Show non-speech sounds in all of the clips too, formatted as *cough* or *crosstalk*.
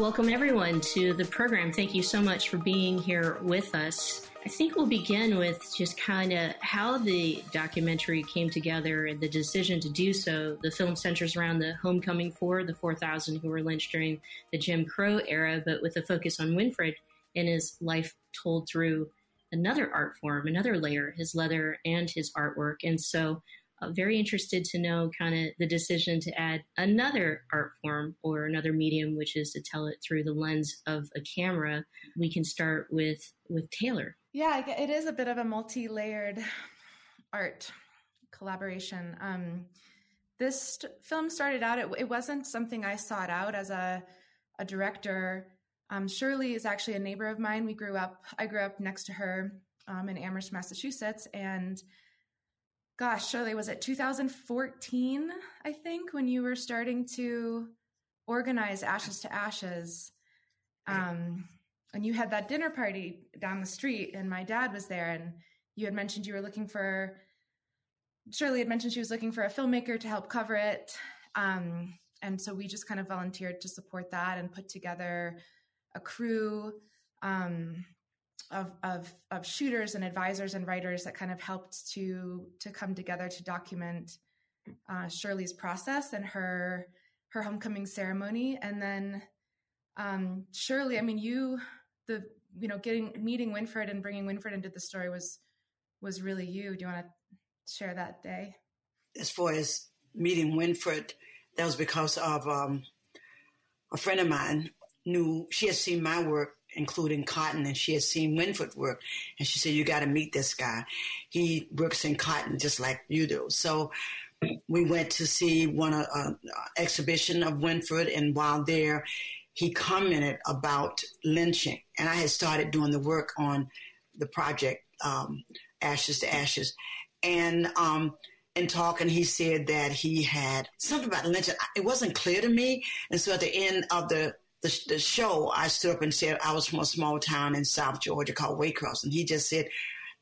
Welcome, everyone, to the program. Thank you so much for being here with us. I think we'll begin with just kind of how the documentary came together and the decision to do so. The film centers around the homecoming for the 4,000 who were lynched during the Jim Crow era, but with a focus on Winfred and his life told through another art form, another layer, his leather and his artwork. And so uh, very interested to know kind of the decision to add another art form or another medium, which is to tell it through the lens of a camera. We can start with with Taylor. Yeah, it is a bit of a multi-layered art collaboration. Um, this film started out; it, it, wasn't something I sought out as a a director. Um, Shirley is actually a neighbor of mine. We grew up. I grew up next to her um, in Amherst, Massachusetts, and gosh, Shirley, was it 2014, I think, when you were starting to organize Ashes to Ashes? Um, and you had that dinner party down the street, and my dad was there, and you had mentioned you were looking for, Shirley had mentioned she was looking for a filmmaker to help cover it. Um, and so we just kind of volunteered to support that and put together a crew. Um, of, of, of shooters and advisors and writers that kind of helped to to come together to document uh, Shirley's process and her her homecoming ceremony, and then um, Shirley. I mean, you the you know getting meeting Winfred and bringing Winfred into the story was was really you. Do you want to share that day? As far as meeting Winfred, that was because of um, a friend of mine knew she had seen my work including cotton, and she had seen Winfred work, and she said, "You got to meet this guy. He works in cotton just like you do." So we went to see one uh, uh, exhibition of Winfred, and while there, he commented about lynching, and I had started doing the work on the project um, Ashes to Ashes, and. Um, in talking, he said that he had something about lynching. It wasn't clear to me. And so at the end of the the, the show, I stood up and said I was from a small town in South Georgia called Waycross. And he just said,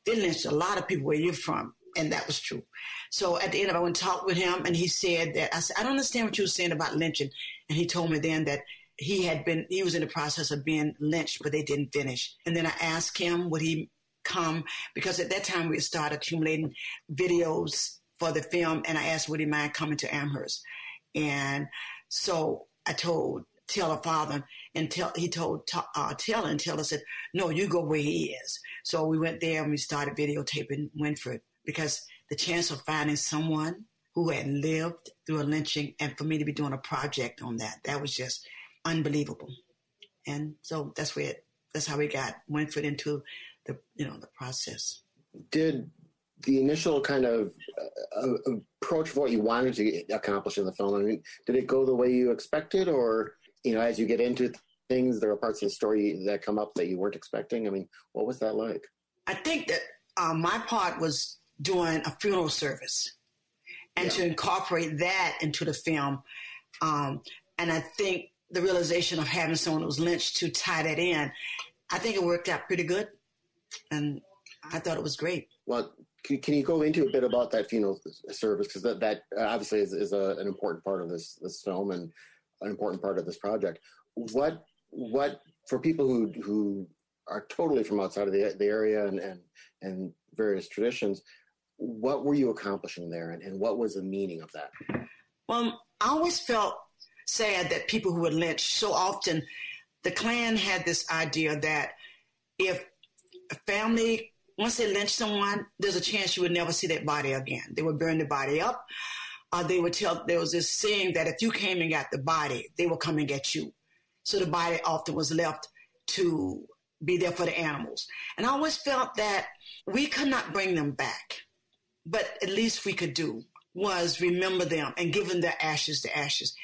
they lynched a lot of people where you're from. And that was true. So at the end of it, I went and talked with him and he said that, I said, I don't understand what you were saying about lynching. And he told me then that he had been, he was in the process of being lynched, but they didn't finish. And then I asked him, would he come? Because at that time we had started accumulating videos for the film. And I asked, would he mind coming to Amherst? And so I told tell her father and tell he told uh, tell and tell us said no you go where he is. So we went there and we started videotaping winfred because the chance of finding someone who had lived through a lynching and for me to be doing a project on that that was just unbelievable. And so that's where it, that's how we got winfred into the you know the process. Did the initial kind of uh, uh approach of what you wanted to accomplish in the film i mean did it go the way you expected or you know, as you get into things, there are parts of the story that come up that you weren't expecting. I mean, what was that like? I think that um, my part was doing a funeral service and yeah. to incorporate that into the film. Um, and I think the realization of having someone who was lynched to tie that in, I think it worked out pretty good. And I thought it was great. Well, can, can you go into a bit about that funeral service? Because that, that obviously is, is a, an important part of this, this film. And an important part of this project. What what for people who who are totally from outside of the, the area and, and and various traditions, what were you accomplishing there, and, and what was the meaning of that? Well, I always felt sad that people who were lynched so often, the Klan had this idea that if a family once they lynch someone, there's a chance you would never see that body again. They would burn the body up uh, they would tell, there was this saying that if you came and got the body, they would come and get you. So the body often was left to be there for the animals. And I always felt that we could not bring them back, but at least we could do was remember them and give them their ashes to ashes.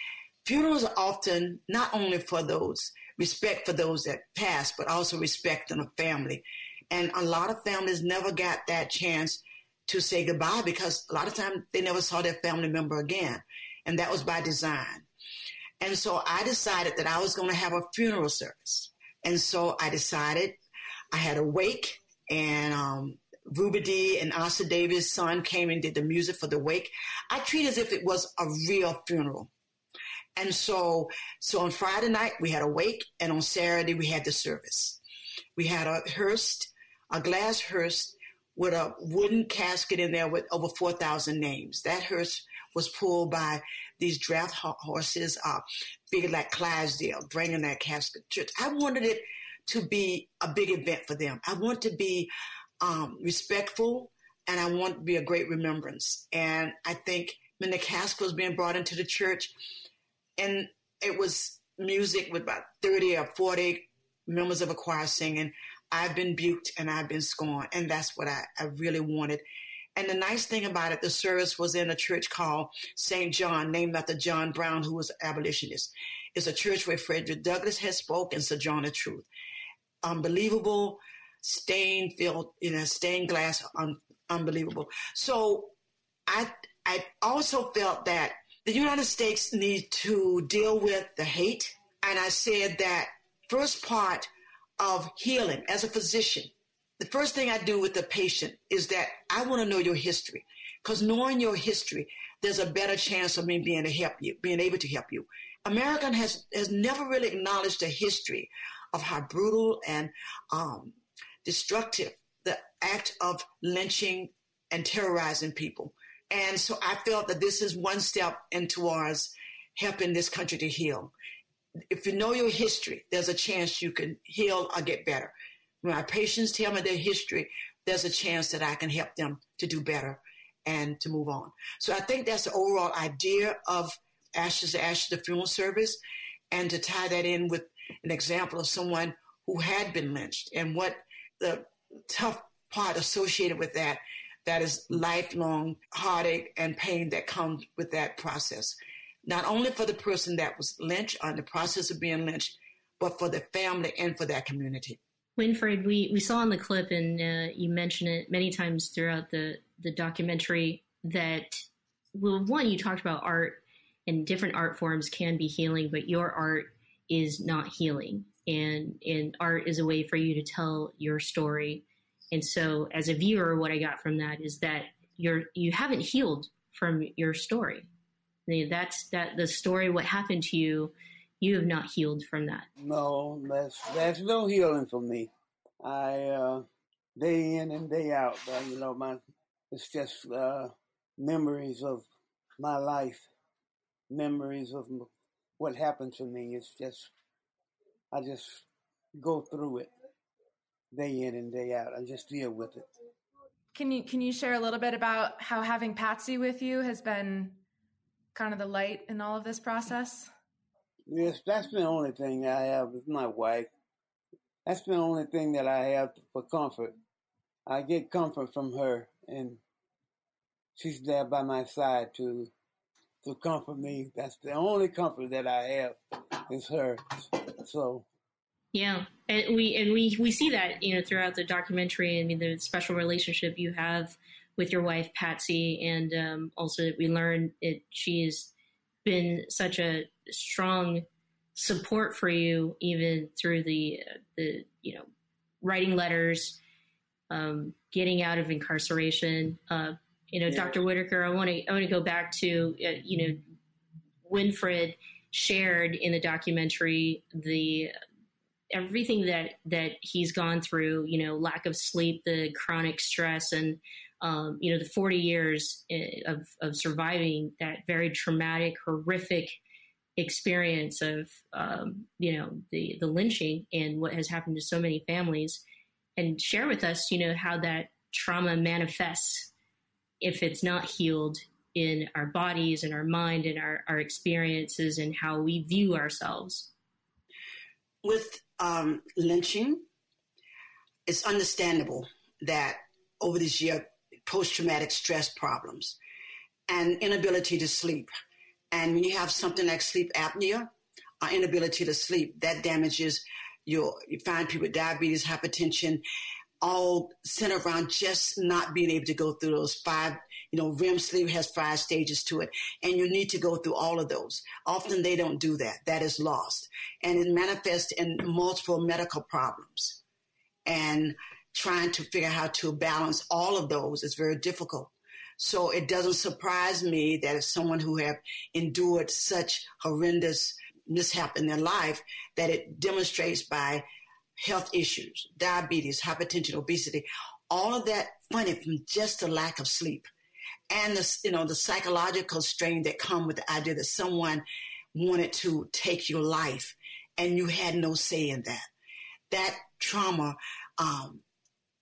Funerals are often not only for those, respect for those that passed, but also respect in a family. And a lot of families never got that chance to say goodbye because a lot of times they never saw their family member again. And that was by design. And so I decided that I was going to have a funeral service. And so I decided I had a wake and, um, Ruby and Ossie Davis' son came and did the music for the wake. I treat as if it was a real funeral. And so, so on Friday night we had a wake, and on Saturday we had the service. We had a hearse, a glass hearse with a wooden casket in there with over 4,000 names. That hearse was pulled by these draft horses, uh, big like Clydesdale, bringing that casket church. I wanted it to be a big event for them. I want to be um, respectful and I want to be a great remembrance. And I think when the casket was being brought into the church, and it was music with about 30 or 40 members of a choir singing, I've been buked and I've been scorned. And that's what I, I really wanted. And the nice thing about it, the service was in a church called St. John, named after John Brown, who was an abolitionist. It's a church where Frederick Douglass had spoken Sojourner Truth. Unbelievable, stained filled, you know, stained glass, un, unbelievable. So I, I also felt that the United States need to deal with the hate. And I said that first part of healing as a physician, the first thing I do with the patient is that I want to know your history. Because knowing your history, there's a better chance of me being to help you, being able to help you. American has has never really acknowledged the history of how brutal and um, destructive the act of lynching and terrorizing people. And so I felt that this is one step in towards helping this country to heal. If you know your history, there's a chance you can heal or get better. When my patients tell me their history, there's a chance that I can help them to do better and to move on. So I think that's the overall idea of Ashes to Ashes, the funeral service, and to tie that in with an example of someone who had been lynched and what the tough part associated with that that is lifelong heartache and pain that comes with that process. Not only for the person that was lynched or in the process of being lynched, but for the family and for that community. Winfred, we, we saw in the clip, and uh, you mentioned it many times throughout the, the documentary, that, well, one, you talked about art and different art forms can be healing, but your art is not healing. And, and art is a way for you to tell your story and so as a viewer, what I got from that is that you're, you haven't healed from your story. That's that the story, what happened to you, you have not healed from that. No, that's, that's no healing for me. I, uh, day in and day out, uh, you know, my, it's just, uh, memories of my life, memories of what happened to me. It's just, I just go through it day in and day out. I just deal with it. Can you can you share a little bit about how having Patsy with you has been kind of the light in all of this process? Yes, that's the only thing I have with my wife. That's the only thing that I have for comfort. I get comfort from her, and she's there by my side to to comfort me. That's the only comfort that I have is her. So yeah, and we and we we see that you know throughout the documentary. I mean, the special relationship you have with your wife Patsy, and um, also we learned it she's been such a strong support for you, even through the the you know writing letters, um, getting out of incarceration. Uh, you know, yeah. Dr. Whitaker, I want to I want to go back to uh, you know Winfred shared in the documentary the everything that that he's gone through, you know, lack of sleep, the chronic stress, and um, you know, the 40 years eh, of of surviving that very traumatic, horrific experience of um, you know the the lynching and what has happened to so many families, and share with us, you know, how that trauma manifests if it's not healed in our bodies and our mind and our, our experiences and how we view ourselves. With um, lynching, it's understandable that over this year, post traumatic stress problems and inability to sleep. And when you have something like sleep apnea, or inability to sleep, that damages your, you find people with diabetes, hypertension, all centered around just not being able to go through those five you know, REM sleep has five stages to it, and you need to go through all of those. Often they don't do that. That is lost. And it manifests in multiple medical problems. And trying to figure out how to balance all of those is very difficult. So it doesn't surprise me that if someone who have endured such horrendous mishap in their life, that it demonstrates by health issues, diabetes, hypertension, obesity, all of that funded from just a lack of sleep and the you know the psychological strain that come with the idea that someone wanted to take your life and you had no say in that that trauma um,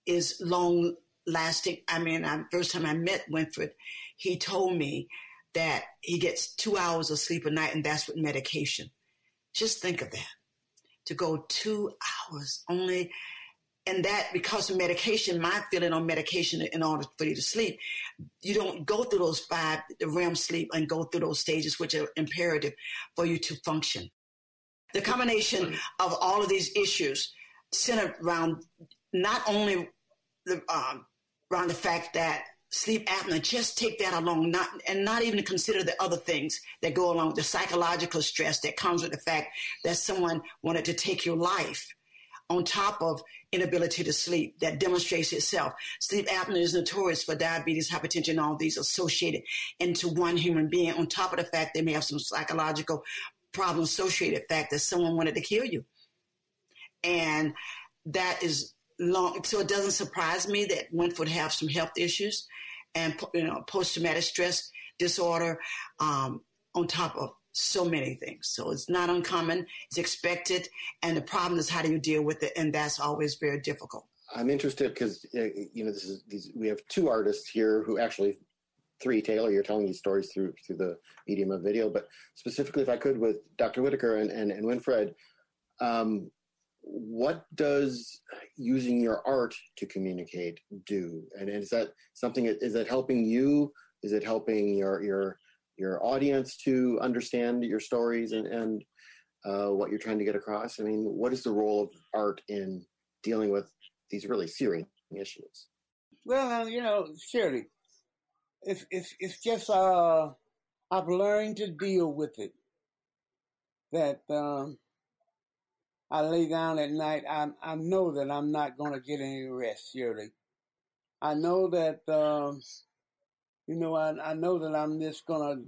is long lasting. I mean I, first time i met winfred he told me that he gets two hours of sleep a night and that's with medication. Just think of that. To go two hours only and that because of medication, my feeling on medication in order for you to sleep, you don't go through those five, the REM sleep and go through those stages, which are imperative for you to function. The combination of all of these issues centered around not only the, um, around the fact that sleep apnea, just take that along, not and not even consider the other things that go along with the psychological stress that comes with the fact that someone wanted to take your life on top of inability to sleep that demonstrates itself. Sleep apnea is notorious for diabetes, hypertension, all these associated into one human being. On top of the fact they may have some psychological problem associated fact that someone wanted to kill you. And that is long. So it doesn't surprise me that Winfred have some health issues and, you know, post-traumatic stress disorder um, on top of so many things. So it's not uncommon, it's expected, and the problem is how do you deal with it, and that's always very difficult. I'm interested because uh, you know this is these, we have two artists here who actually three Taylor. You're telling these stories through through the medium of video, but specifically, if I could, with Dr. Whitaker and and, and Winfred, um, what does using your art to communicate do? And is that something? Is that helping you? Is it helping your your your audience to understand your stories and, and uh, what you're trying to get across? I mean, what is the role of art in dealing with these really serious issues? Well, you know, Shirley, it's it's it's just uh, I've learned to deal with it. That um, I lay down at night, I I know that I'm not going to get any rest. Shirley. I know that um, you know, I, I know that I'm just gonna,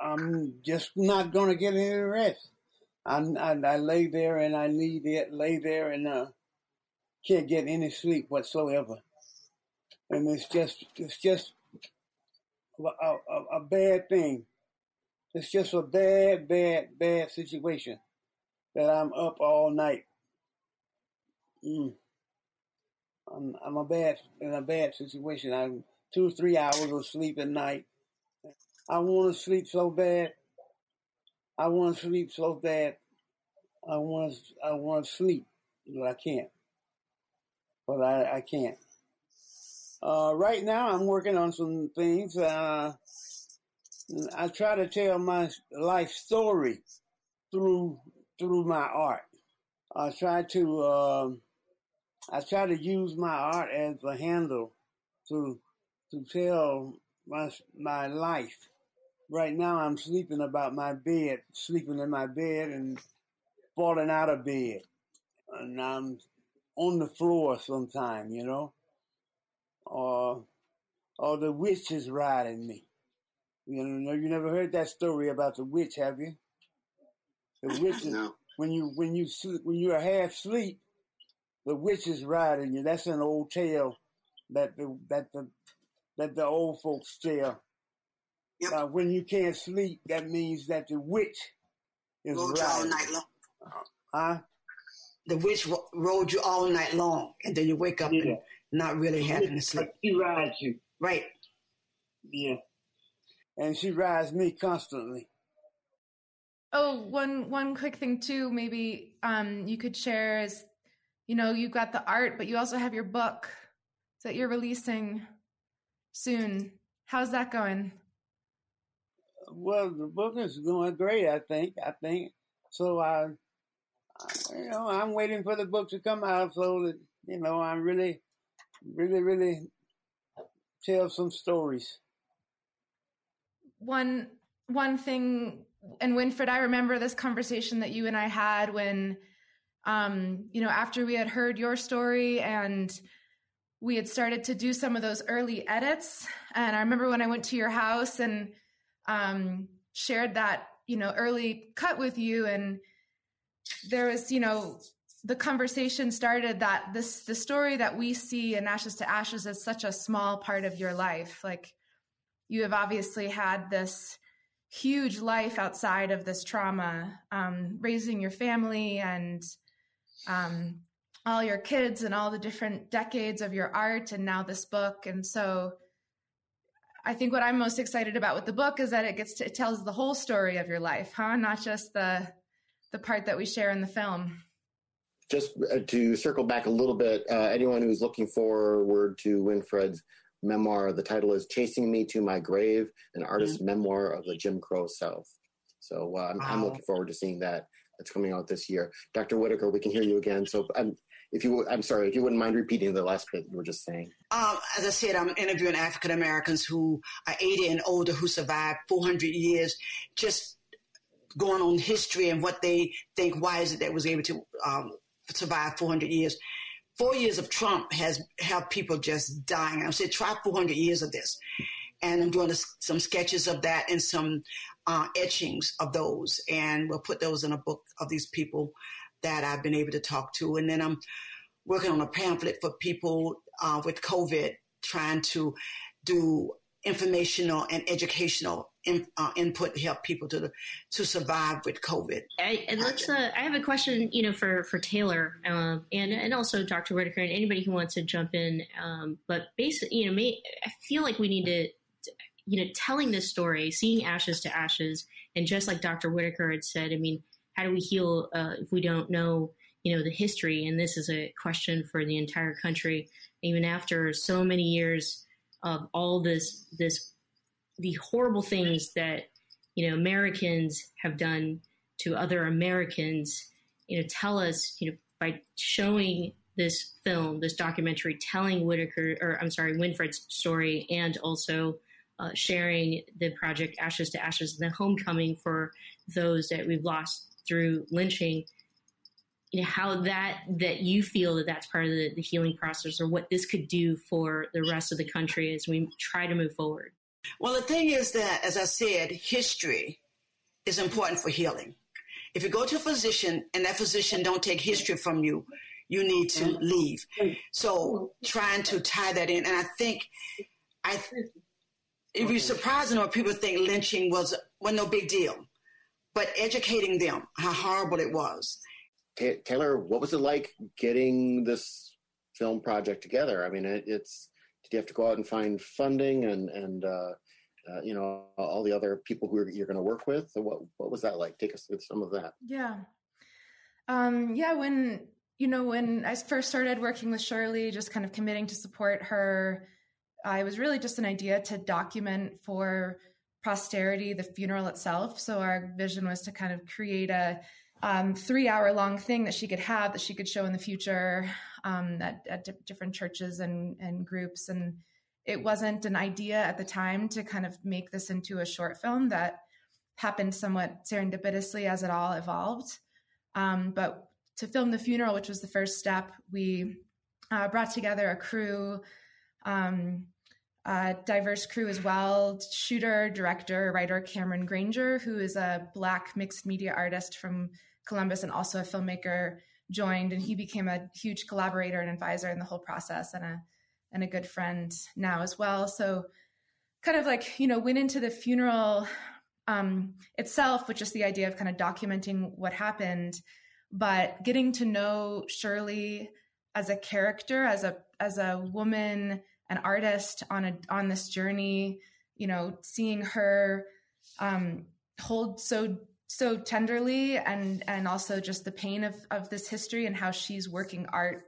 I'm just not gonna get any rest. I, I, I lay there and I need it, lay there and uh, can't get any sleep whatsoever. And it's just, it's just a, a, a bad thing. It's just a bad, bad, bad situation that I'm up all night. Mm. I'm, I'm a bad, in a bad situation. I'm two or three hours of sleep at night. I want to sleep so bad. I want to sleep so bad. I want to, I want to sleep, but I can't. But I, I can't. Uh, right now, I'm working on some things. Uh, I try to tell my life story through through my art. I try to uh, I try to use my art as a handle to to tell my my life. Right now, I'm sleeping about my bed, sleeping in my bed and falling out of bed, and I'm on the floor sometime, you know, or or the witch is riding me. You know, you never heard that story about the witch, have you? The witches no. when you when you sleep, when you're half asleep, the witch is riding you. That's an old tale that the that the that the old folks tell. Yep. Uh, when you can't sleep, that means that the witch is rode you all night long. Huh? The witch rode you all night long, and then you wake up yeah. and not really having to sleep. She rides you. Right. Yeah. And she rides me constantly. Oh, one one quick thing too, maybe um, you could share is, you know, you've got the art, but you also have your book that you're releasing soon. How's that going? Well, the book is going great. I think. I think so. I, I, you know, I'm waiting for the book to come out so that you know I'm really, really, really tell some stories. One one thing, and Winfred, I remember this conversation that you and I had when, um, you know, after we had heard your story and we had started to do some of those early edits. And I remember when I went to your house and um, shared that, you know, early cut with you, and there was, you know, the conversation started that this the story that we see in Ashes to Ashes is such a small part of your life. Like you have obviously had this huge life outside of this trauma, um, raising your family and um, all your kids and all the different decades of your art and now this book. And so i think what i'm most excited about with the book is that it gets to it tells the whole story of your life huh? Not just the the part that we share in the film. Just uh, to circle back a little bit uh, anyone who's looking forward to winfred's memoir the title is chasing me to my grave an artist's mm-hmm. memoir of the jim crow south so uh, I'm, wow. I'm, looking forward to seeing that that's coming out this year dr whitaker we can hear you again so i'm um, if you, I'm sorry, if you wouldn't mind repeating the last bit you were just saying. Um, as I said, I'm interviewing African Americans who are 80 and older who survived 400 years, just going on history and what they think. Why is it that was able to um, survive 400 years? Four years of Trump has helped people just dying. I said, try 400 years of this. And I'm doing a, some sketches of that and some uh, etchings of those. And we'll put those in a book of these people that I've been able to talk to. And then I'm working on a pamphlet for people uh, with COVID, trying to do informational and educational in, uh, input to help people to to survive with COVID. I, and let's. Uh, I have a question, you know, for for Taylor um, and and also Dr. Whitaker and anybody who wants to jump in. Um, but basically, you know, may, I feel like we need to, you know, telling this story, seeing ashes to ashes, and just like Dr. Whitaker had said, I mean, how do we heal uh, if we don't know you know the history and this is a question for the entire country even after so many years of all this this the horrible things that you know Americans have done to other Americans you know tell us you know by showing this film this documentary telling Whitaker or I'm sorry Winfred's story and also uh, sharing the project Ashes to Ashes and the homecoming for those that we've lost through lynching you know how that that you feel that that's part of the, the healing process or what this could do for the rest of the country as we try to move forward. Well the thing is that as i said history is important for healing. If you go to a physician and that physician don't take history from you you need to leave. So trying to tie that in and i think i you're surprised to know people think lynching was was no big deal. But educating them how horrible it was. Taylor, what was it like getting this film project together? I mean, it, it's did you have to go out and find funding and and uh, uh, you know all the other people who you're going to work with? What what was that like? Take us through some of that. Yeah, um, yeah. When you know when I first started working with Shirley, just kind of committing to support her, I was really just an idea to document for posterity the funeral itself. So our vision was to kind of create a um, three hour long thing that she could have that she could show in the future um, at, at d- different churches and, and groups. And it wasn't an idea at the time to kind of make this into a short film that happened somewhat serendipitously as it all evolved. Um, but to film the funeral, which was the first step, we uh, brought together a crew um, uh, diverse crew as well shooter, director, writer Cameron Granger, who is a Black mixed media artist from Columbus and also a filmmaker, joined, and he became a huge collaborator and advisor in the whole process and a and a good friend now as well. So, kind of like you know, went into the funeral um, itself, which just the idea of kind of documenting what happened, but getting to know Shirley as a character, as a as a woman an artist on a on this journey you know seeing her um, hold so so tenderly and and also just the pain of of this history and how she's working art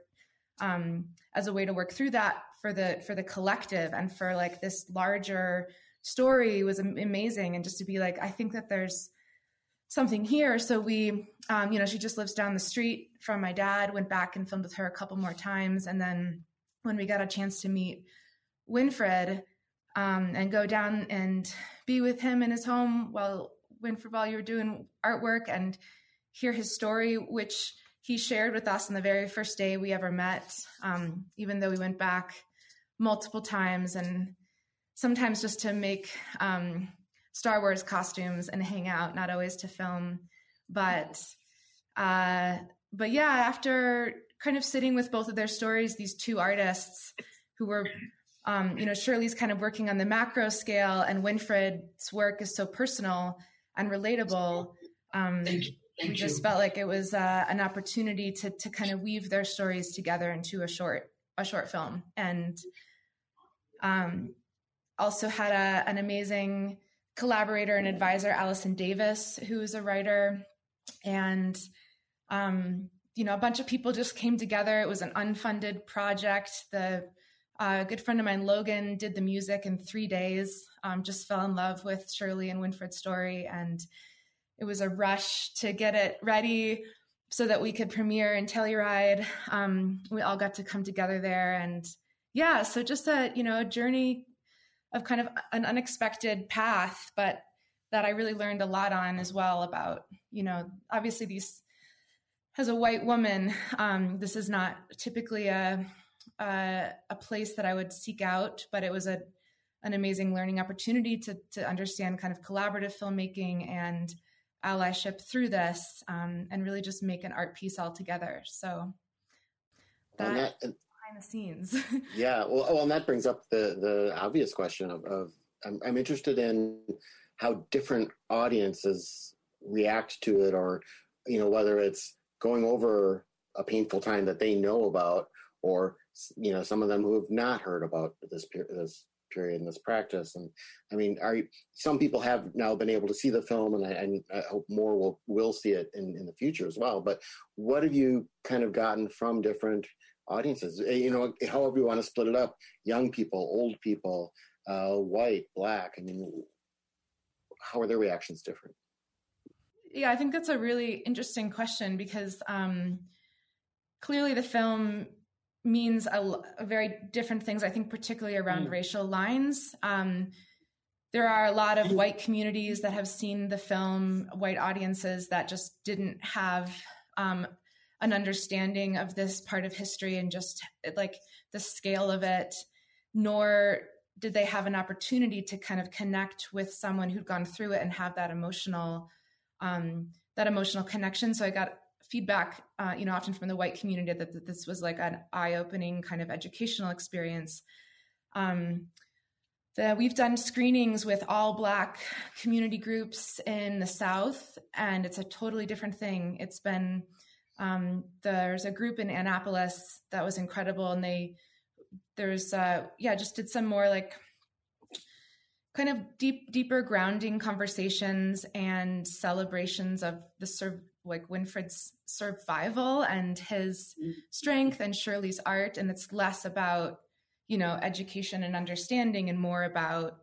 um, as a way to work through that for the for the collective and for like this larger story was amazing. And just to be like i think that there's something here. So we um, you know she just lives down the street from my dad went back and filmed with her a couple more times. And then when we got a chance to meet Winfred um, and go down and be with him in his home while While you were doing artwork and hear his story, which he shared with us on the very first day we ever met, um, even though we went back multiple times and sometimes just to make um, Star Wars costumes and hang out, not always to film. But uh, but yeah, after kind of sitting with both of their stories, these two artists who were, um, you know, Shirley's kind of working on the macro scale, and Winfred's work is so personal and relatable. Um, Thank you. Thank we just felt like it was uh, an opportunity to to kind of weave their stories together into a short a short film, and um, also had a, an amazing collaborator and advisor, Allison Davis, who's a writer, and um, you know a bunch of people just came together. It was an unfunded project. The uh, good friend of mine, Logan, did the music in three days. Um, just fell in love with Shirley and Winfred's story, and it was a rush to get it ready so that we could premiere in Telluride. Um, we all got to come together there, and yeah, so just a you know a journey of kind of an unexpected path, but that I really learned a lot on as well about you know obviously these as a white woman, um, this is not typically a, a, a place that I would seek out, but it was a an amazing learning opportunity to to understand kind of collaborative filmmaking and allyship through this um, and really just make an art piece all together. So that, that behind the scenes. *laughs* yeah. Well, well, and that brings up the, the obvious question of, of I'm, I'm interested in how different audiences react to it or, you know, whether it's going over a painful time that they know about or, you know, some of them who have not heard about this, this period in this practice. And I mean, are some people have now been able to see the film, and I, and I hope more will will see it in, in the future as well. But what have you kind of gotten from different audiences? Eh, you know, however you want to split it up: young people, old people, uh, white, black. I mean, how are their reactions different? Yeah, I think that's a really interesting question because um, clearly the film means a, a, very different things. I think, particularly around mm. racial lines. Um, there are a lot of white communities that have seen the film, white audiences that just didn't have um, an understanding of this part of history and just like the scale of it, nor did they have an opportunity to kind of connect with someone who'd gone through it and have that emotional um, that emotional connection. So I got feedback, uh, you know, often from the white community that, that this was like an eye-opening kind of educational experience. Um, the, we've done screenings with all Black community groups in the South, and it's a totally different thing. It's been um, there's a group in Annapolis that was incredible, and they there's uh, yeah just did some more like kind of deep deeper grounding conversations and celebrations of the sur- like Winfred's survival and his mm-hmm. strength and Shirley's art. And it's less about, you know, education and understanding and more about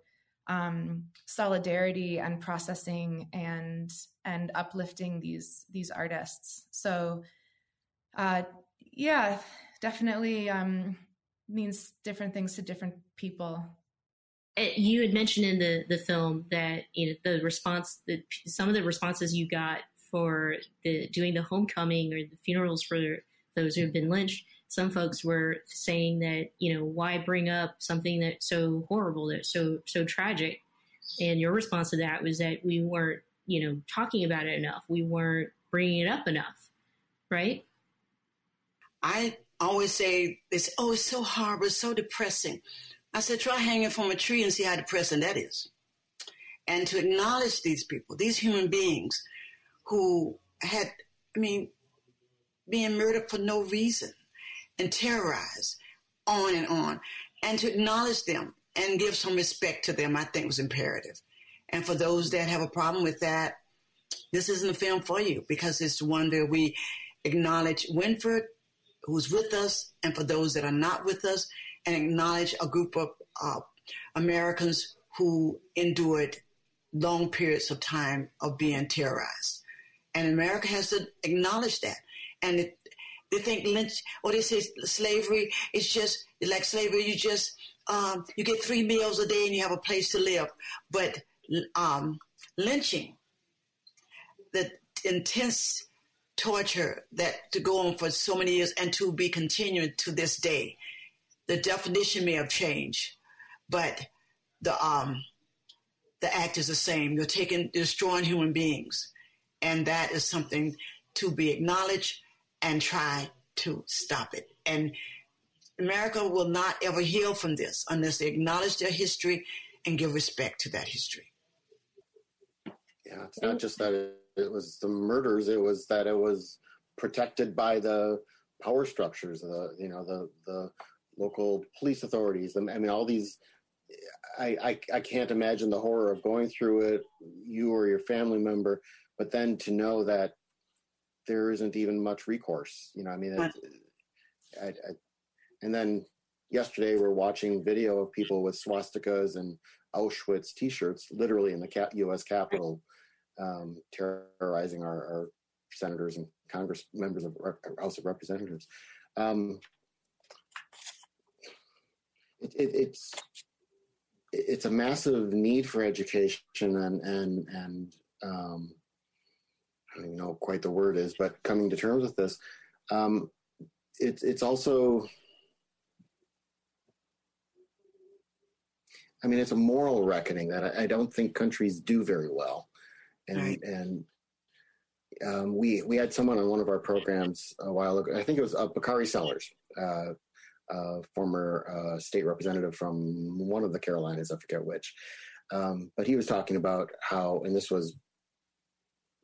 um, solidarity and processing and and uplifting these these artists. So uh, yeah, definitely um, means different things to different people. Eh, you had mentioned in the the film that you know the response that some of the responses you got for the doing the homecoming or the funerals for those who have been lynched, some folks were saying that you know why bring up something that's so horrible, that's so so tragic, and your response to that was that we weren't you know talking about it enough, we weren't bringing it up enough, right? I always say this. Oh, it's so horrible, it's so depressing. I said, try hanging from a tree and see how depressing that is. And to acknowledge these people, these human beings who had, I mean, being murdered for no reason and terrorized on and on. And to acknowledge them and give some respect to them, I think was imperative. And for those that have a problem with that, this isn't a film for you because it's one where we acknowledge Winfred, who's with us, and for those that are not with us, and acknowledge a group of uh, Americans who endured long periods of time of being terrorized. And America has to acknowledge that. And it, they think lynch, or they say slavery is just like slavery. You just, um, you get three meals a day and you have a place to live. But um, lynching, the intense torture that to go on for so many years and to be continued to this day. The definition may have changed, but the um the act is the same. You're taking destroying human beings, and that is something to be acknowledged and try to stop it. And America will not ever heal from this unless they acknowledge their history and give respect to that history. Yeah, it's not just that it, was the murders; it was that it was protected by the power structures, the you know the the local police authorities. I mean, all these. I, I, I can't imagine the horror of going through it, you or your family member, but then to know that there isn't even much recourse. You know, I mean, it, I, I, and then yesterday we're watching video of people with swastikas and Auschwitz T-shirts, literally in the U.S. Capitol, um, terrorizing our, our, senators and Congress members of House of Representatives. Um, it, it, it's it's a massive need for education and and and um, I don't even know quite the word is, but coming to terms with this, um, it's it's also I mean, it's a moral reckoning that I, I don't think countries do very well, and right. and um, we we had someone on one of our programs a while ago. I think it was uh, Bakari Sellers, uh, uh, former uh, state representative from one of the Carolinas, I forget which, um, but he was talking about how, and this was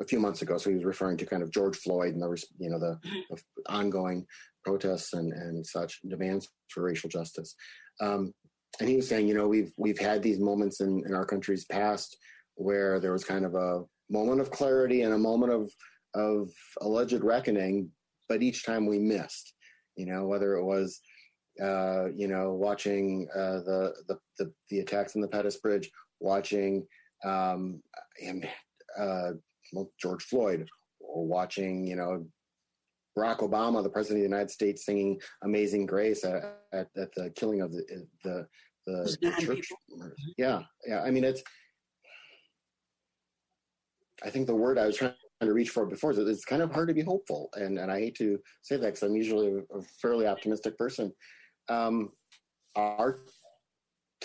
a few months ago. So he was referring to kind of George Floyd and the you know the, the ongoing protests and and such demands for racial justice. Um, and he was saying, you know, we've we've had these moments in, in our country's past where there was kind of a moment of clarity and a moment of of alleged reckoning, but each time we missed. You know, whether it was uh, you know watching uh, the, the, the the attacks on the Pettus Bridge, watching um, and, uh, George Floyd, or watching you know Barack Obama, the president of the United States, singing "Amazing Grace" at, at, at the killing of the the, the, the church. Yeah, yeah. I mean, it's. I think the word I was trying to reach for before is it's kind of hard to be hopeful, and and I hate to say that because I'm usually a, a, fairly optimistic person. Um, our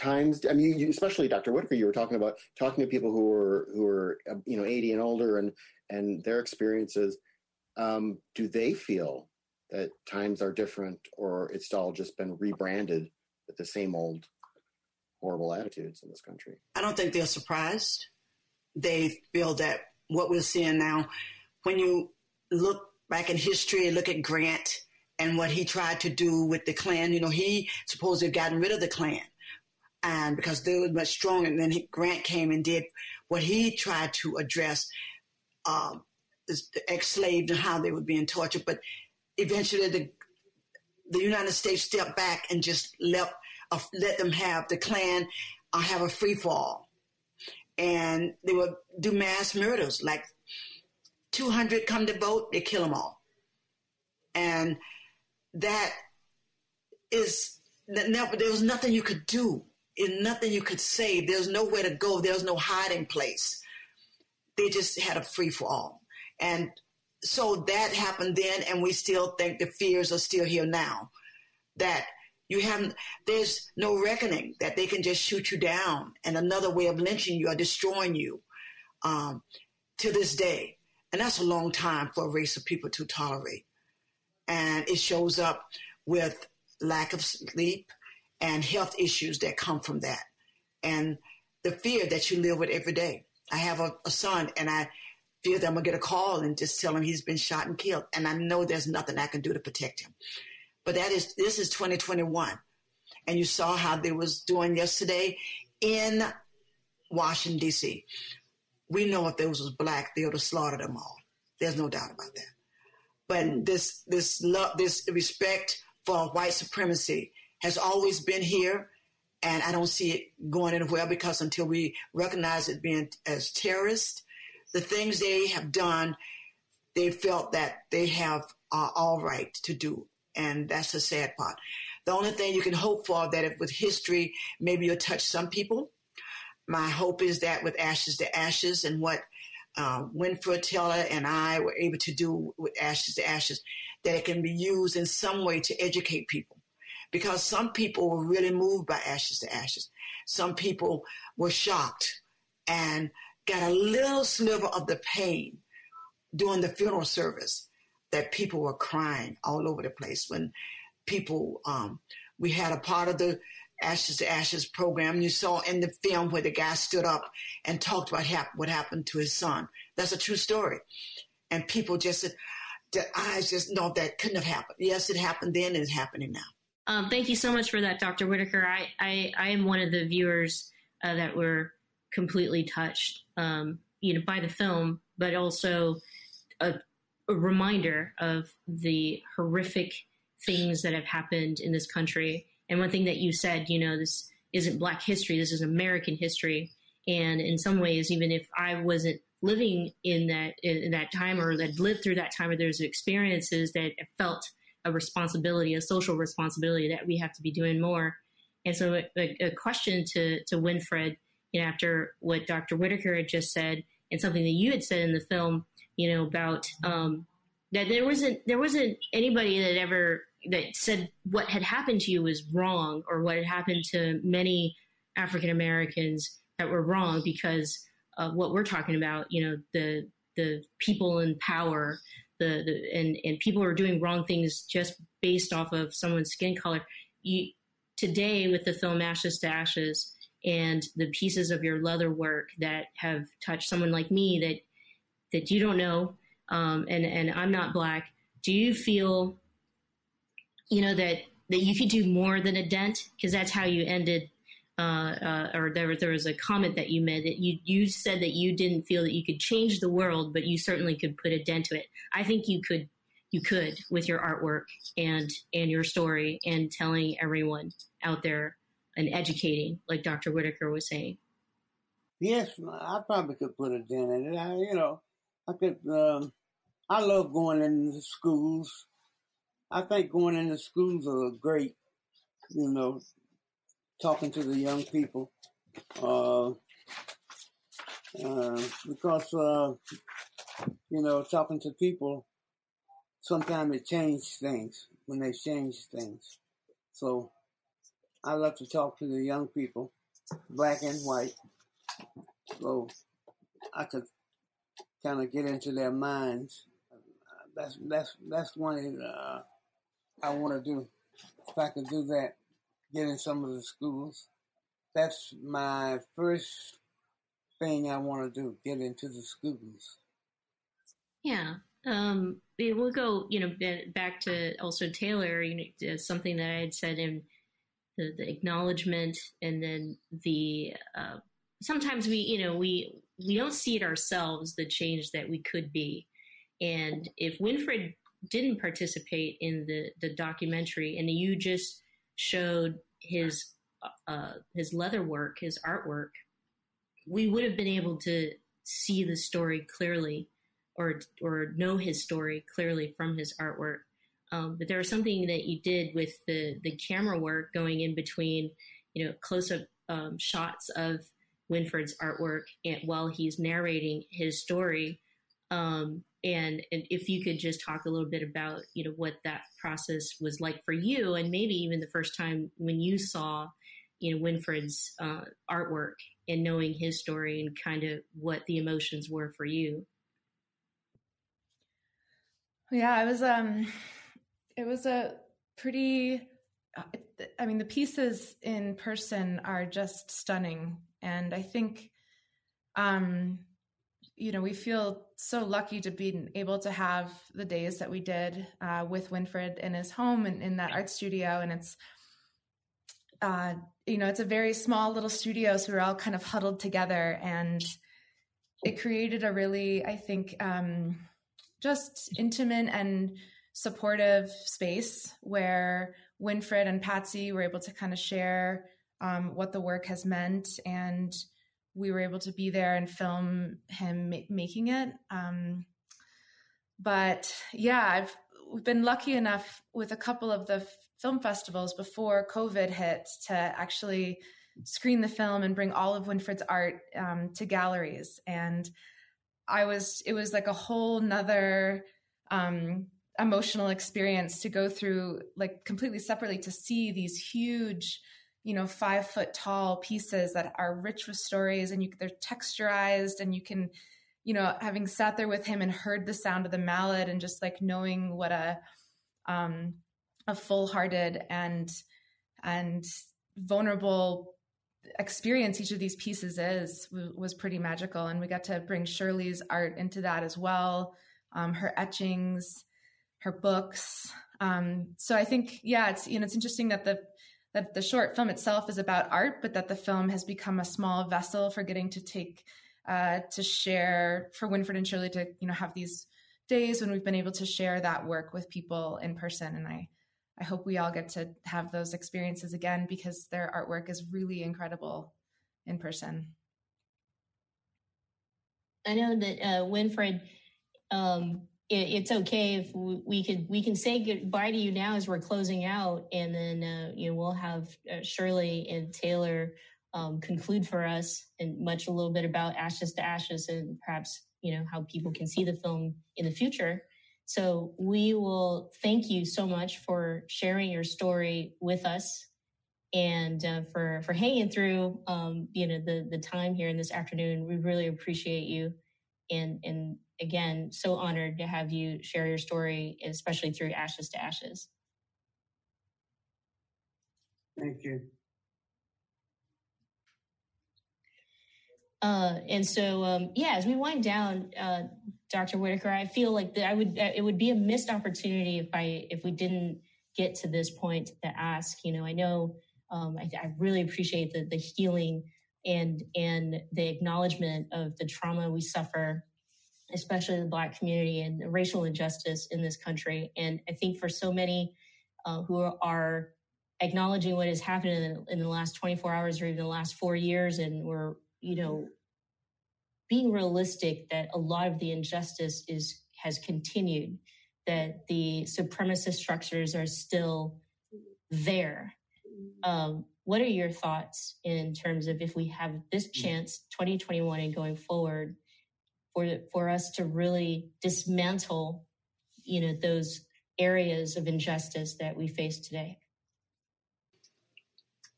times, I mean, you, especially Dr. Whitaker, you were talking about talking to people who were who are you know 80 and older, and and their experiences um, do they feel that times are different or it's all just been rebranded with the same old horrible attitudes in this country? I don't think they're surprised. They feel that what we're seeing now, when you look back in history, and look at Grant and what he tried to do with the Klan, you know, he supposedly gotten rid of the Klan. And because they were much stronger, and then Grant came and did what he tried to address um, the ex-slaves and how they were being tortured. But eventually, the the United States stepped back and just let uh, let them have the Klan uh, have a free fall, and they would do mass murders. Like two hundred come to vote, they kill them all, and that is there was nothing you could do. Nothing you could say. There's nowhere to go. There's no hiding place. They just had a free for all. And so that happened then, and we still think the fears are still here now. That you haven't, there's no reckoning that they can just shoot you down and another way of lynching you or destroying you um, to this day. And that's a long time for a race of people to tolerate. And it shows up with lack of sleep and health issues that come from that. And the fear that you live with every day. I have a, a son and I fear that I'm gonna get a call and just tell him he's been shot and killed. And I know there's nothing I can do to protect him. But that is this is 2021. And you saw how they was doing yesterday in Washington, DC. We know if those was black, they would have slaughtered them all. There's no doubt about that. But this this love this respect for white supremacy has always been here and I don't see it going anywhere because until we recognize it being as terrorist the things they have done, they felt that they have uh, all right to do. And that's the sad part. The only thing you can hope for that if with history, maybe you'll touch some people. My hope is that with ashes to ashes and what uh, Winfred Taylor and I were able to do with Ashes to Ashes, that it can be used in some way to educate people. Because some people were really moved by Ashes to Ashes. Some people were shocked and got a little sliver of the pain during the funeral service that people were crying all over the place when people um, we had a part of the Ashes to Ashes program. You saw in the film where the guy stood up and talked about hap- what happened to his son. That's a true story. And people just said, their eyes just know that couldn't have happened. Yes, it happened then and it's happening now. Um, thank you so much for that, Dr. Whitaker. I, I, I am one of the viewers uh, that were completely touched, um, you know, by the film, but also a, a reminder of the horrific things that have happened in this country and one thing that you said, you know, this isn't Black history, this is American history. And in some ways, even if I wasn't living in that in that time or that lived through that time, or there's experiences that felt a responsibility, a social responsibility that we have to be doing more. And so, a, a question to to Winfred, you know, after what Dr. Whitaker had just said, and something that you had said in the film, you know, about um, that there wasn't there wasn't anybody that ever that said what had happened to you was wrong or what had happened to many African Americans that were wrong because of what we're talking about, you know, the the people in power, the, the and and people are doing wrong things just based off of someone's skin color. You today with the film Ashes to Ashes and the pieces of your leather work that have touched someone like me that that you don't know, um, and and I'm not black. Do you feel you know that that you could do more than a dent because that's how you ended uh, uh, or there, there was a comment that you made that you you said that you didn't feel that you could change the world, but you certainly could put a dent to it. I think you could you could with your artwork and and your story and telling everyone out there and educating, like Dr. Whitaker was saying. Yes, I probably could put a dent in it. I, you know, I could. Um, I love going into schools I think going into schools are great, you know, talking to the young people, uh, uh, because, uh, you know, talking to people, sometimes it changes things when they change things. So I love to talk to the young people, black and white, so I could kind of get into their minds. That's that's that's one uh, I want to do. If I could do that, get in some of the schools, that's my first thing I want to do, get into the schools. Yeah. Um, we'll go, you know, back to also Taylor, you know, something that I had said in the, the acknowledgement and then the, uh, sometimes we, you know, we, we don't see it ourselves, the change that we could be. And if Winfred didn't participate in the the documentary, and you just showed his uh, his leather work, his artwork, we would have been able to see the story clearly, or or know his story clearly from his artwork. Um, but there was something that you did with the the camera work going in between, you know, close up um, shots of Winfred's artwork and, while he's narrating his story. Um, and, and if you could just talk a little bit about you know what that process was like for you and maybe even the first time when you saw you know winfred's uh, artwork and knowing his story and kind of what the emotions were for you. Yeah it was um it was a pretty i mean the pieces in person are just stunning. And i think um you know, we feel so lucky to be able to have the days that we did uh, with Winfred in his home and in that art studio. And it's, uh, you know, it's a very small little studio, so we're all kind of huddled together, and it created a really, I think, um, just intimate and supportive space where Winfred and Patsy were able to kind of share um, what the work has meant. And we were able to be there and film him ma- making it. Um, but yeah, I've we've been lucky enough with a couple of the film festivals before COVID hit to actually screen the film and bring all of Winfred's art um, to galleries. And I was it was like a whole nother um, emotional experience to go through like completely separately to see these huge you know five foot tall pieces that are rich with stories and you they're texturized and you can you know having sat there with him and heard the sound of the mallet and just like knowing what a um a full-hearted and and vulnerable experience each of these pieces is was pretty magical. And we got to bring shirley's art into that as well um, her etchings her books. Um, so i think yeah it's you know it's interesting that the that the short film itself is about art but that the film has become a small vessel for getting to take uh, to share for winfred and shirley to you know have these days when we've been able to share that work with people in person and i I hope we all get to have those experiences again because their artwork is really incredible in person. I know that uh, Winfred, um, it's okay if we, can we can say goodbye to you now as we're closing out, and then uh, you know we'll have uh, Shirley and Taylor um, conclude for us and much a little bit about Ashes to Ashes and perhaps you know how people can see the film in the future. So we will thank you so much for sharing your story with us and uh, for for hanging through um, you know the the time here in this afternoon. We really appreciate you, and and again, so honored to have you share your story, especially through Ashes to Ashes. Thank you. Uh, and so, um, yeah, as we wind down, uh, Dr. Whitaker, I feel like that I would uh, it would be a missed opportunity if I if we didn't get to this point to ask. You know, I know um, I, I, really appreciate the the healing and and the acknowledgement of the trauma we suffer, especially the Black community and the racial injustice in this country. And I think for so many uh, who are acknowledging what has happened in, in the last 24 hours or even the last four years, and we're you know, being realistic that a lot of the injustice is has continued, that the supremacist structures are still there. Um, what are your thoughts in terms of if we have this chance, 2021 and going forward, for for us to really dismantle, you know, those areas of injustice that we face today?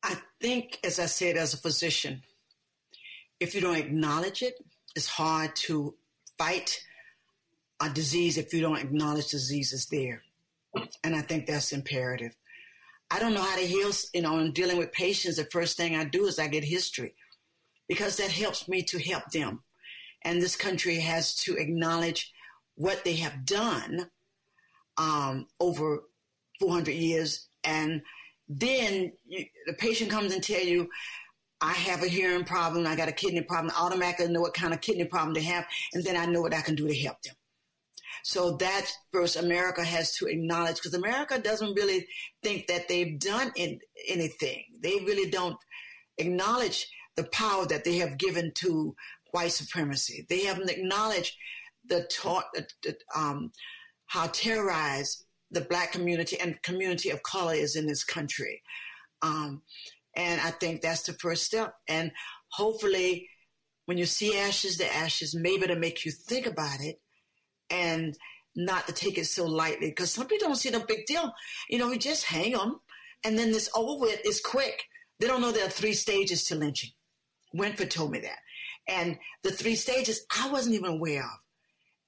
I think, as I said, as a physician, if you don't acknowledge it, it's hard to fight a disease if you don't acknowledge disease is there. And I think that's imperative. I don't know how to heal, you know, in dealing with patients, the first thing I do is I get history because that helps me to help them. And this country has to acknowledge what they have done um, over 400 years. And then you, the patient comes and tell you, I have a hearing problem, I got a kidney problem, I automatically know what kind of kidney problem they have, and then I know what I can do to help them. So that first America has to acknowledge because America doesn't really think that they've done in, anything. They really don't acknowledge the power that they have given to white supremacy. They haven't acknowledged the taught um, how terrorized the black community and community of color is in this country. Um, and I think that's the first step. And hopefully, when you see ashes the ashes, maybe to make you think about it and not to take it so lightly. Because some people don't see no big deal. You know, we just hang them and then this over with is quick. They don't know there are three stages to lynching. Winfred told me that. And the three stages I wasn't even aware of.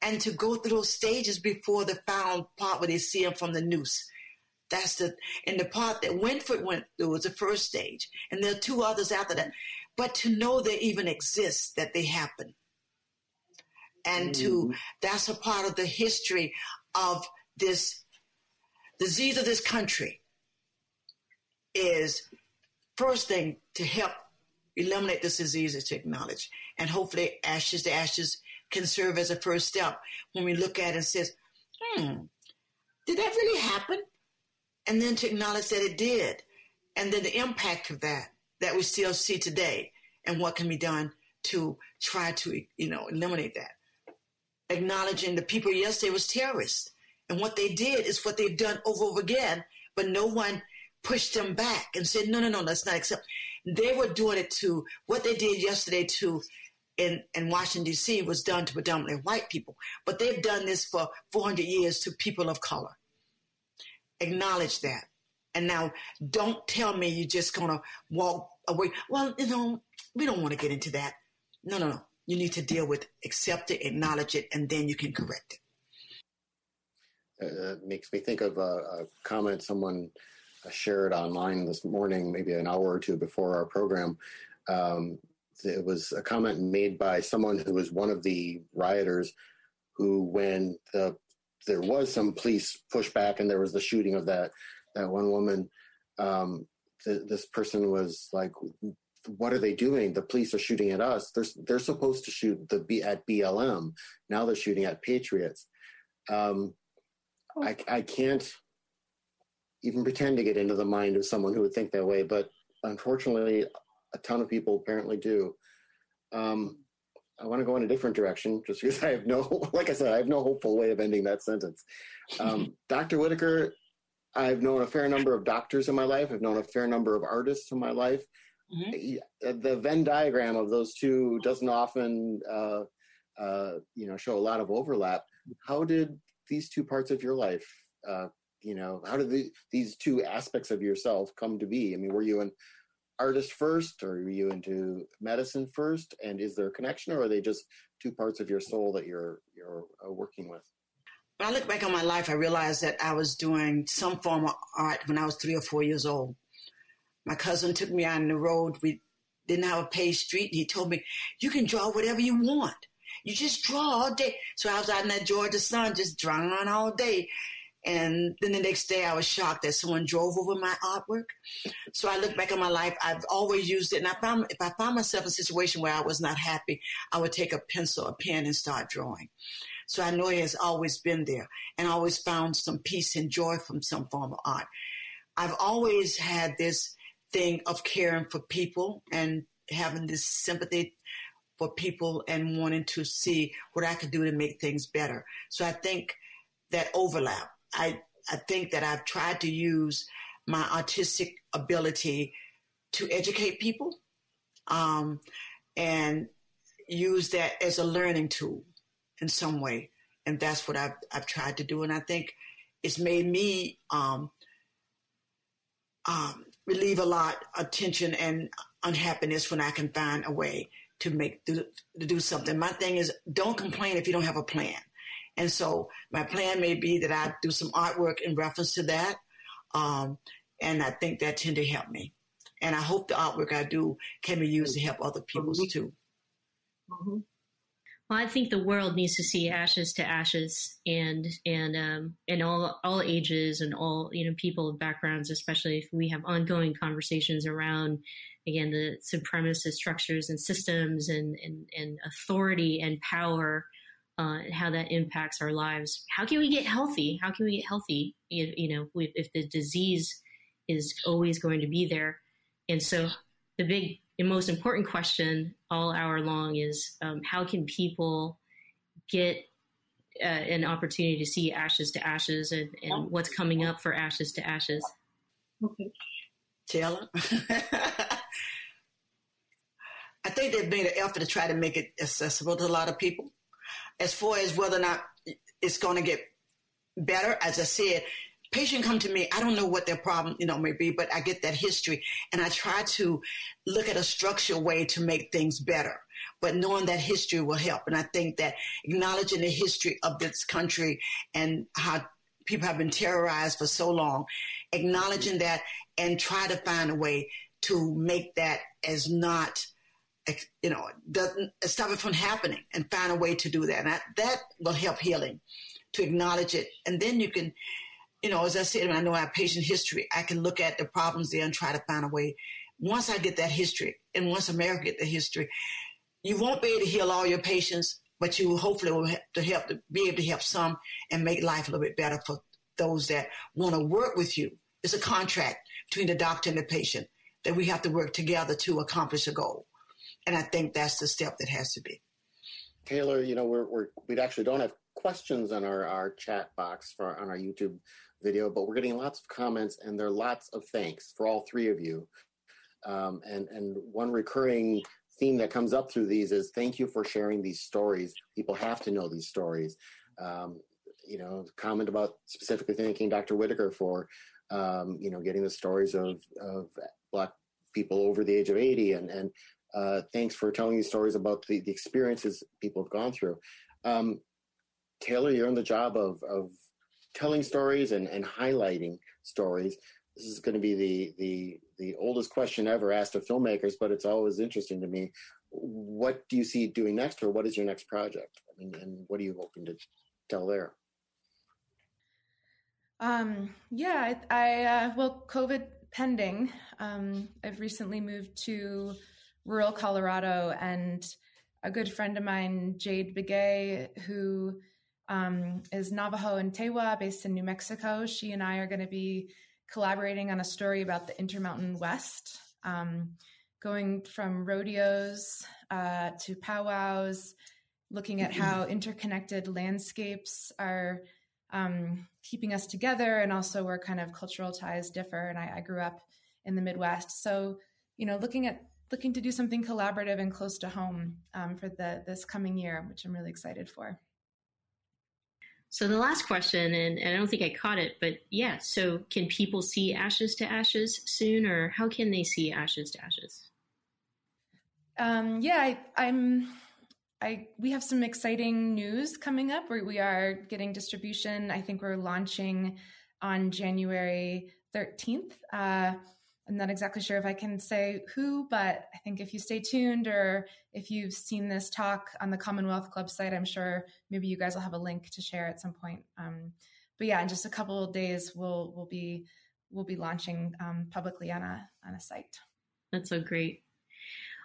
And to go through those stages before the final part where they see him from the noose that's the and the part that Winfred went through was the first stage, and there are two others after that. But to know they even exist, that they happen, and mm-hmm. to that's a part of the history of this disease of this country is first thing to help eliminate this disease is to acknowledge, and hopefully, ashes to ashes can serve as a first step when we look at it and says, "Hmm, did that really happen?" and then to acknowledge that it did, and then the impact of that that we still see today, and what can be done to try to you know eliminate that. Acknowledging the people yesterday was terrorists, and what they did is what they've done over and over again, but no one pushed them back and said, no, no, no, let's not accept. They were doing it to what they did yesterday to in, in Washington, D.C. was done to predominantly white people, but they've done this for 400 years to people of color. Acknowledge that. And now don't tell me you're just going to walk away. Well, you know, we don't want to get into that. No, no, no. You need to deal with, accept it, acknowledge it, and then you can correct it. Uh, makes me think of a, a comment someone shared online this morning, maybe an hour or two before our program. Um, it was a comment made by someone who was one of the rioters who, when the there was some police pushback and there was the shooting of that that one woman, um, th- this person was like, "What are they doing? The police are shooting at us. They're they're supposed to shoot the B at BLM. Now they're shooting at patriots." Um, I, I can't even pretend to get into the mind of someone who would think that way, but unfortunately, a ton of people apparently do. Um, I want to go in a different direction just because I have no, *laughs* like I said, I have no hopeful way of ending that sentence. Um, *laughs* Dr. Whitaker, I've known a fair number of doctors in my life. I've known a fair number of artists in my life. Mm-hmm. The Venn diagram of those two doesn't often, uh, uh, you know, show a lot of overlap. How did these two parts of your life, uh, you know, how did the, these two aspects of yourself come to be? I mean, were you an artist first, or are you into medicine first? And is there a connection, or are they just two parts of your soul that you're you're uh, working with? When I look back on my life, I realized that I was doing some form of art when I was three or four years old. My cousin took me out on the road. We didn't have a paved street. And he told me, you can draw whatever you want. You just draw all day. So I was out in that Georgia sun, just drawing all day. And then the next day I was shocked that someone drove over my artwork. So I look back on my life. I've always used it. And I found, if I found myself in a situation where I was not happy, I would take a pencil, a pen and start drawing. So I know it has always been there and always found some peace and joy from some form of art. I've always had this thing of caring for people and having this sympathy for people and wanting to see what I could do to make things better. So I think that overlap I, I think that I've tried to use my artistic ability to educate people um, and use that as a learning tool in some way. And that's what I've, I've tried to do. And I think it's made me um, um, relieve a lot of tension and unhappiness when I can find a way to make to, to do something. My thing is don't complain if you don't have a plan. And so my plan may be that I do some artwork in reference to that. Um, and I think that tend to help me. And I hope the artwork I do can be used to help other people mm-hmm. too. Mm-hmm. Well, I think the world needs to see ashes to ashes, and and um, and all all ages and all you know people of backgrounds, especially if we have ongoing conversations around again the supremacist structures and systems and and, and authority and power uh, and how that impacts our lives. How can we get healthy? How can we get healthy? If, you know, if, if the disease is always going to be there. And so the big and most important question all hour long is um, how can people get uh, an opportunity to see ashes to ashes and, and what's coming up for ashes to ashes? Okay. Taylor? *laughs* I think they've made an effort to try to make it accessible to a lot of people as far as whether or not it's going to get better, as I said, patient come to me, I don't know what their problem, you know, may be, but I get that history and I try to look at a structured way to make things better. But knowing that history will help. And I think that acknowledging the history of this country and how people have been terrorized for so long, acknowledging that and try to find a way to make that as not you know, doesn't stop it from happening and find a way to do that. And that, will help healing to acknowledge it. And then you can, you know, as I said, I know I have patient history, I can look at the problems there and try to find a way. Once I get that history and once America get the history, you won't be able to heal all your patients, but you hopefully will have to help to be able to help some and make life a little bit better for those that want to work with you. It's a contract between the doctor and the patient that we have to work together to accomplish a goal. And I think that's the step that has to be. Taylor, you know, we're, we're we actually don't have questions on our, our chat box for on our YouTube video, but we're getting lots of comments and there are lots of thanks for all three of you. Um, and and one recurring theme that comes up through these is thank you for sharing these stories. People have to know these stories. Um, you know, comment about specifically thanking Dr. Whitaker for, um, you know, getting the stories of, of Black people over the age of 80 and, and uh, thanks for telling these stories about the, the experiences people have gone through. Um, Taylor, you're in the job of, of telling stories and, and highlighting stories. This is going to be the, the, the oldest question ever asked of filmmakers, but it's always interesting to me. What do you see doing next, or what is your next project? I mean, and what are you hoping to tell there? Um, yeah, I, I uh, well, COVID pending. Um, I've recently moved to rural Colorado, and a good friend of mine, Jade Begay, who um, is Navajo and Tewa based in New Mexico. She and I are going to be collaborating on a story about the Intermountain West, um, going from rodeos uh, to powwows, looking at how interconnected landscapes are um, keeping us together and also where kind of cultural ties differ. And I, I grew up in the Midwest. So, you know, looking at looking to do something collaborative and close to home um, for the this coming year, which I'm really excited for. So the last question, and, and, I don't think I caught it, but yeah. So can people see Ashes to Ashes soon, or how can they see Ashes to Ashes? Um, yeah, I, I'm I we have some exciting news coming up. Where we are getting distribution. I think we're launching on January 13th. Uh, I'm not exactly sure if I can say who, but I think if you stay tuned or if you've seen this talk on the Commonwealth Club site, I'm sure maybe you guys will have a link to share at some point. Um, but yeah, in just a couple of days, we'll we'll be we'll be launching um, publicly on a on a site. That's so great.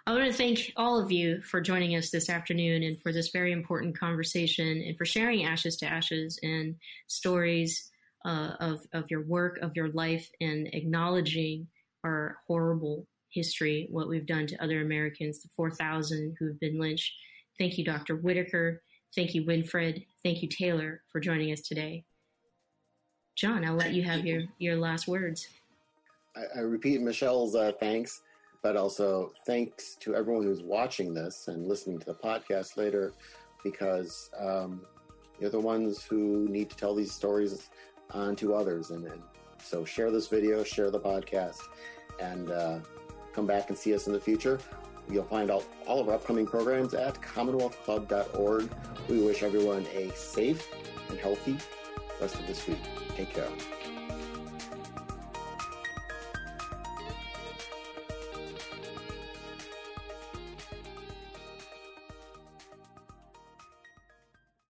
I want to thank all of you for joining us this afternoon and for this very important conversation and for sharing Ashes to Ashes and stories uh, of, of your work, of your life, and acknowledging our horrible history, what we've done to other Americans, the 4,000 who've been lynched. Thank you, Dr. Whitaker. Thank you, Winfred. Thank you, Taylor, for joining us today. John, I'll let you have your, your last words. I, I repeat Michelle's uh, thanks but also thanks to everyone who's watching this and listening to the podcast later because um, you're the ones who need to tell these stories on to others. And, and so share this video, share the podcast, and uh, come back and see us in the future. You'll find all, all of our upcoming programs at commonwealthclub.org. We wish everyone a safe and healthy rest of this week. Take care.